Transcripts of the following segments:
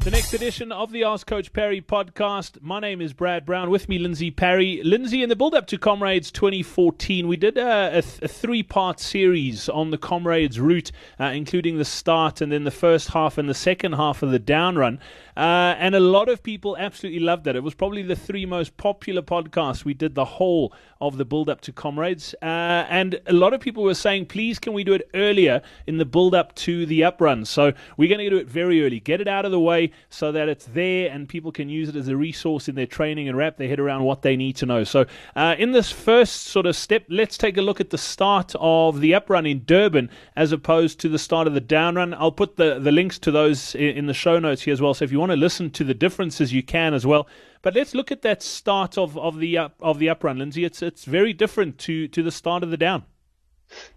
The next edition of the Ask Coach Parry podcast. My name is Brad Brown. With me, Lindsay Parry. Lindsay, in the build up to Comrades 2014, we did a, a, a three part series on the Comrades route, uh, including the start and then the first half and the second half of the down run. Uh, and a lot of people absolutely loved it. It was probably the three most popular podcasts. We did the whole of the build up to Comrades. Uh, and a lot of people were saying, please, can we do it earlier in the build up to the up run? So we're going to do it very early. Get it out of the way so that it's there and people can use it as a resource in their training and wrap their head around what they need to know. So, uh, in this first sort of step, let's take a look at the start of the up run in Durban as opposed to the start of the down run. I'll put the, the links to those in, in the show notes here as well. So, if you want to listen to the differences, you can as well. But let's look at that start of, of the up, of the up run, Lindsay. It's it's very different to to the start of the down.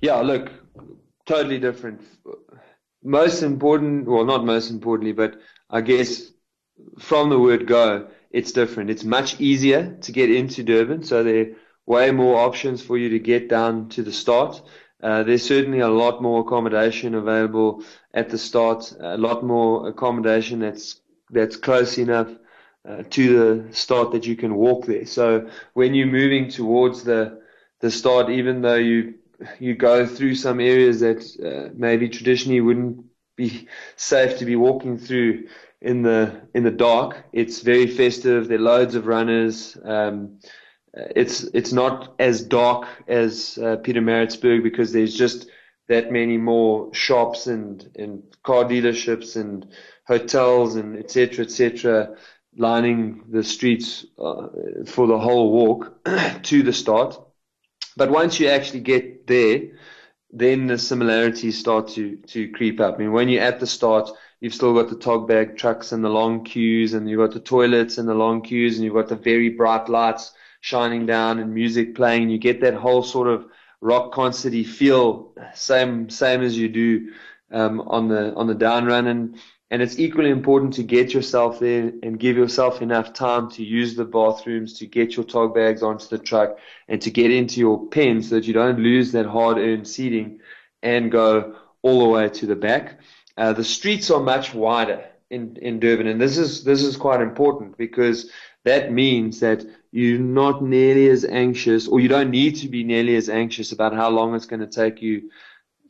Yeah, look, totally different. Most important, well, not most importantly, but I guess from the word go, it's different. It's much easier to get into Durban, so there are way more options for you to get down to the start. Uh, there's certainly a lot more accommodation available at the start, a lot more accommodation that's that's close enough uh, to the start that you can walk there. So when you're moving towards the the start, even though you you go through some areas that uh, maybe traditionally wouldn't be safe to be walking through in the in the dark. It's very festive. There are loads of runners. Um, it's it's not as dark as uh, Pietermaritzburg because there's just that many more shops and and car dealerships and hotels and etc etc lining the streets uh, for the whole walk to the start. But once you actually get there, then the similarities start to, to creep up. I mean, when you're at the start, you've still got the tog bag trucks and the long queues, and you've got the toilets and the long queues, and you've got the very bright lights shining down and music playing. You get that whole sort of rock concerty feel, same same as you do um, on the on the down run, and and it's equally important to get yourself there and give yourself enough time to use the bathrooms, to get your tog bags onto the truck, and to get into your pen so that you don't lose that hard earned seating and go all the way to the back. Uh, the streets are much wider in, in Durban, and this is this is quite important because that means that you're not nearly as anxious, or you don't need to be nearly as anxious about how long it's going to take you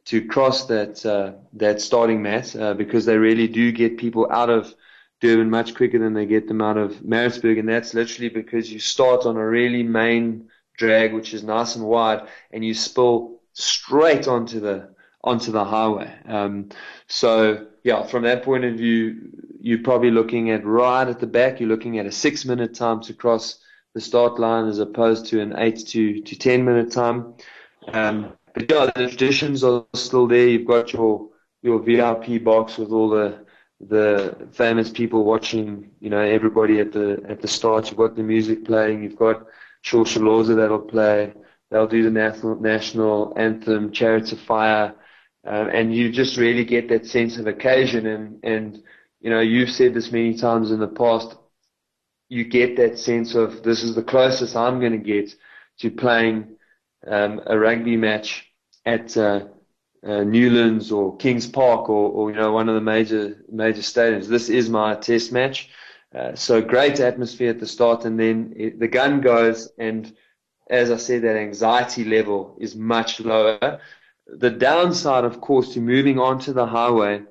to cross that uh, that starting mat uh, because they really do get people out of Durban much quicker than they get them out of Maritzburg, and that's literally because you start on a really main drag which is nice and wide, and you spill straight onto the onto the highway. Um, so yeah, from that point of view, you're probably looking at right at the back. You're looking at a six minute time to cross the start line as opposed to an eight to to ten minute time. Um, but yeah, the traditions are still there. You've got your your VIP box with all the the famous people watching. You know, everybody at the at the start. You've got the music playing. You've got Shosha that'll play. They'll do the national national anthem, Chariots of Fire, um, and you just really get that sense of occasion. And and you know, you've said this many times in the past. You get that sense of this is the closest I'm going to get to playing um, a rugby match at uh, uh, Newlands or Kings Park or, or, you know one of the major major stadiums. This is my test match. Uh, so great atmosphere at the start, and then it, the gun goes, and as I said, that anxiety level is much lower. The downside, of course, to moving onto the highway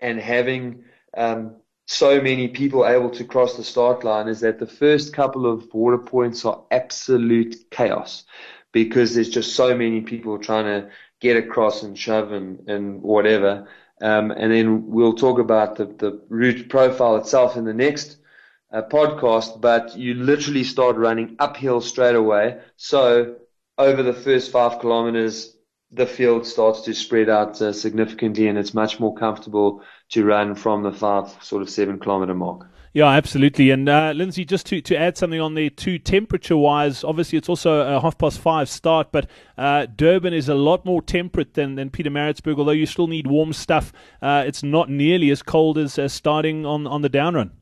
and having um, so many people able to cross the start line is that the first couple of border points are absolute chaos because there's just so many people trying to get across and shove and, and whatever. Um, and then we'll talk about the, the route profile itself in the next uh, podcast, but you literally start running uphill straight away. So over the first five kilometers, the field starts to spread out uh, significantly and it's much more comfortable to run from the five, sort of seven kilometer mark. Yeah, absolutely. And uh, Lindsay, just to, to add something on there too, temperature wise, obviously it's also a half past five start, but uh, Durban is a lot more temperate than, than Pietermaritzburg, although you still need warm stuff. Uh, it's not nearly as cold as starting on, on the down run.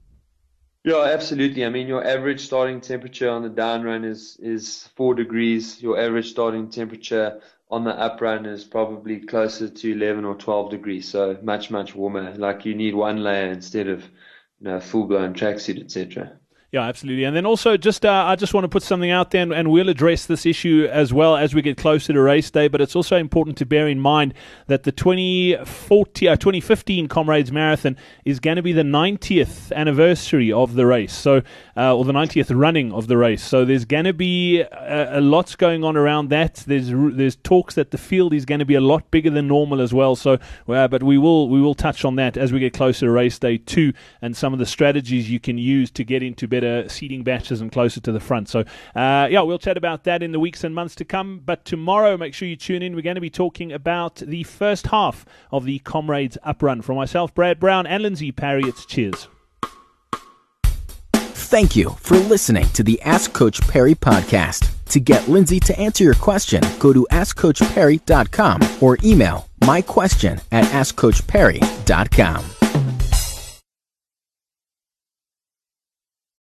Yeah, absolutely. I mean, your average starting temperature on the down run is is four degrees. Your average starting temperature on the up run is probably closer to 11 or 12 degrees. So much, much warmer. Like you need one layer instead of, you know, full blown tracksuit, etc. Yeah, absolutely. And then also, just uh, I just want to put something out there, and, and, we'll address this issue as well as we get closer to race day. But it's also important to bear in mind that the 2014, uh, 2015 Comrades Marathon is going to be the 90th anniversary of the race, so uh, or the 90th running of the race. So there's going to be a, a lots going on around that. There's there's talks that the field is going to be a lot bigger than normal as well. So, uh, but we will we will touch on that as we get closer to race day two and some of the strategies you can use to get into better better seating batches and closer to the front. So, uh, yeah, we'll chat about that in the weeks and months to come. But tomorrow, make sure you tune in. We're going to be talking about the first half of the Comrades Up Run. From myself, Brad Brown, and Lindsay Parry, it's cheers. Thank you for listening to the Ask Coach Parry podcast. To get Lindsay to answer your question, go to AskCoachParry.com or email my question at AskCoachParry.com.